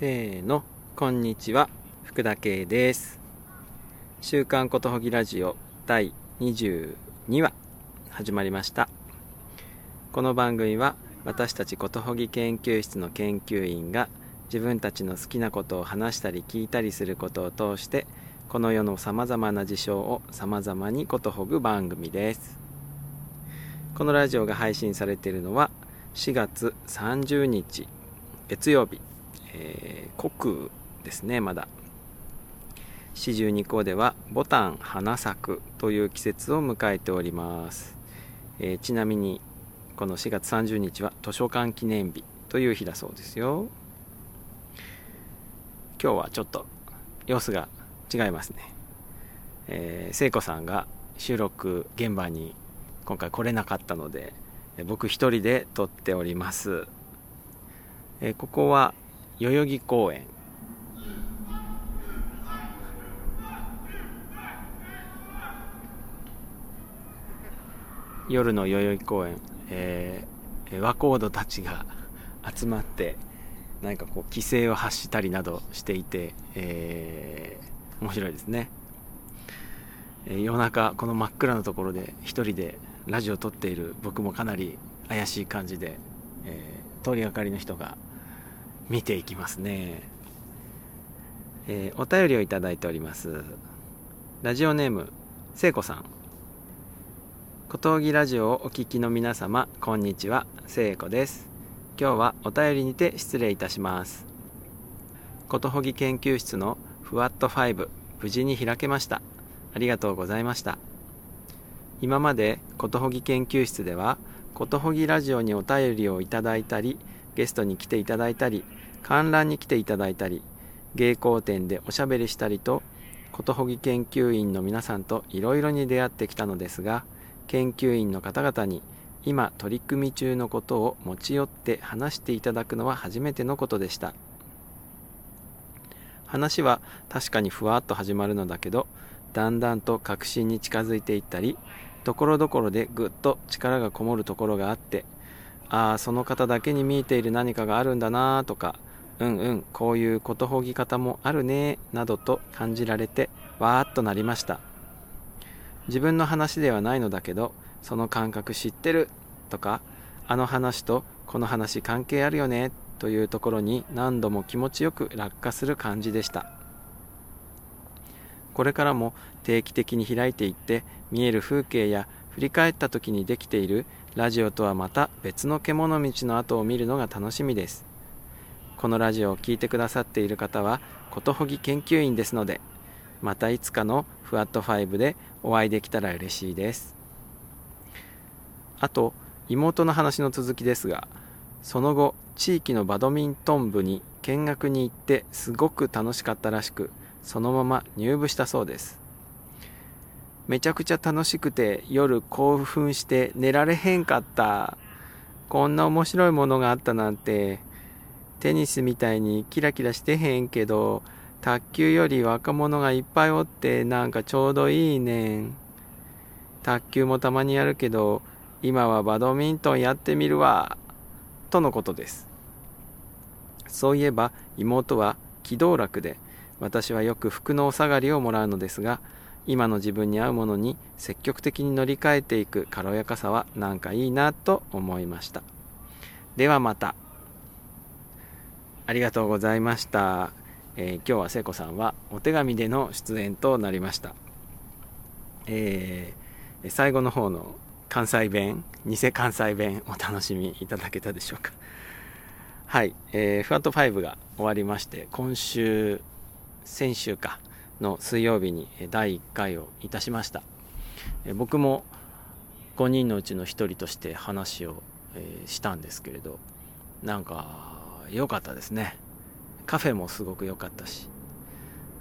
せーの、こんにちは、福田圭です。週刊ことほぎラジオ第22話、始まりました。この番組は、私たちことほぎ研究室の研究員が、自分たちの好きなことを話したり聞いたりすることを通して、この世のさまざまな事象をさまざまにことほぐ番組です。このラジオが配信されているのは、4月30日、月曜日、えー、ですねまだ。四十二校ではボタン花咲くという季節を迎えております、えーちなみにこの4月30日は図書館記念日という日だそうですよ。今日はちょっと様子が違いますね、えー、聖子さんが収録現場に今回来れなかったので僕一人で撮っております。えーここは代々木公園。夜の代々木公園、えーえー若人たちが集まって何かこう規制を発したりなどしていて、えー面白いですね、えー夜中この真っ暗なところで一人でラジオを撮っている僕もかなり怪しい感じで、えー通りがかりの人が見ていきますね、えーお便りをいただいております。ラジオネーム聖子さん。小峠ラジオをお聞きの皆様こんにちは。聖子です。今日はお便りにて失礼いたします。ことほぎ研究室のふわっと5無事に開けました。ありがとうございました。今までことほぎ研究室ではことほぎラジオにお便りをいただいたりゲストに来ていただいたり観覧に来ていただいたり芸工展でおしゃべりしたりとことほぎ研究員の皆さんといろいろに出会ってきたのですが研究員の方々に今取り組み中のことを持ち寄って話していただくのは初めてのことでした。話は確かにふわっと始まるのだけどだんだんと確信に近づいていったりところどころでぐっと力がこもるところがあってああその方だけに見えている何かがあるんだなとかうんうんこういうことほぎ方もあるねなどと感じられてわーっとなりました。自分の話ではないのだけどその感覚知ってるとかあの話とこの話関係あるよねというところに何度も気持ちよく落下する感じでした。これからも定期的に開いていって見える風景や振り返った時にできているラジオとはまた別の獣道の跡を見るのが楽しみです。このラジオを聴いてくださっている方はことほぎ研究員ですのでまたいつかのふわっと5でお会いできたら嬉しいです。あと妹の話の続きですがその後地域のバドミントン部に見学に行ってすごく楽しかったらしくそのまま入部したそうです。めちゃくちゃ楽しくて夜興奮して寝られへんかった。こんな面白いものがあったなんて。テニスみたいにキラキラしてへんけど卓球より若者がいっぱいおってなんかちょうどいいねん。卓球もたまにやるけど今はバドミントンやってみるわ。とのことです。そういえば妹は気道楽で私はよく服のお下がりをもらうのですが今の自分に合うものに積極的に乗り換えていく軽やかさはなんかいいなと思いました。ではまた。ありがとうございました、えー今日は聖子さんはお手紙での出演となりました、えー最後の方の関西弁偽関西弁お楽しみいただけたでしょうか。はい、えー、フワット5が終わりまして今週先週か。の水曜日に第1回をいたしました。僕も5人のうちの1人として話を、したんですけれどなんか良かったですね。カフェもすごく良かったし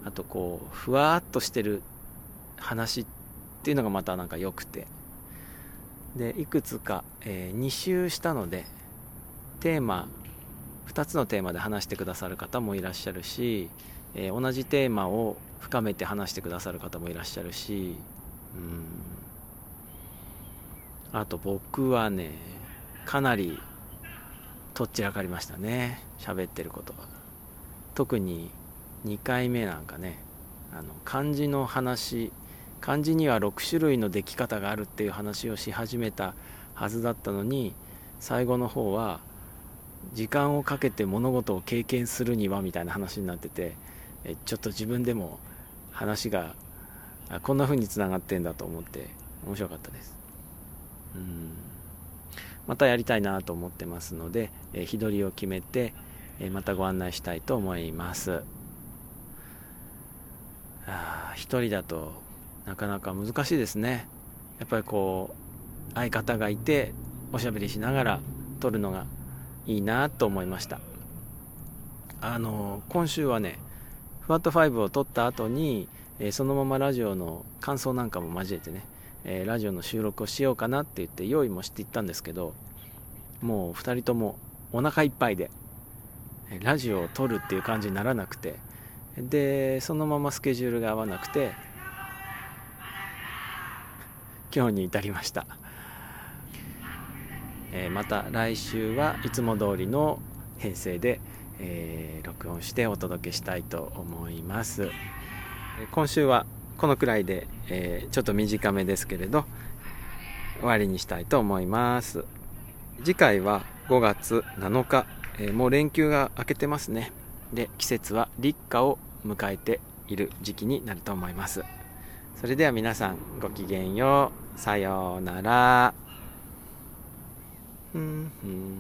あとこうふわっとしてる話っていうのがまたなんか良くて。でいくつか、え2周したのでテーマ2つのテーマで話してくださる方もいらっしゃるし、えー同じテーマを深めて話してくださる方もいらっしゃるしうん。あと僕はねかなりとっちらかりましたね。喋ってることが特に2回目なんかねあの漢字の話漢字には6種類のでき方があるっていう話をし始めたはずだったのに最後の方は時間をかけて物事を経験するにはみたいな話になっててちょっと自分でも話がこんな風につながってんだと思って面白かったです。うん。またやりたいなと思ってますので、え日取りを決めて、えまたご案内したいと思います。あ一人だとなかなか難しいですね。やっぱりこう相方がいておしゃべりしながら撮るのがいいなと思いました。あの今週はねふわっと5を撮った後に、えそのままラジオの感想なんかも交えてね、えラジオの収録をしようかなって言って用意もしていったんですけどもう2人ともお腹いっぱいでラジオを撮るっていう感じにならなくてでそのままスケジュールが合わなくて今日に至りました、え、また来週はいつも通りの編成で、えー、録音してお届けしたいと思います。今週はこのくらいで、えー、ちょっと短めですけれど終わりにしたいと思います。次回は5月7日、えー、もう連休が明けてますね。で季節は立夏を迎えている時期になると思います。それでは皆さんごきげんよう。さようなら。Mm-hmm.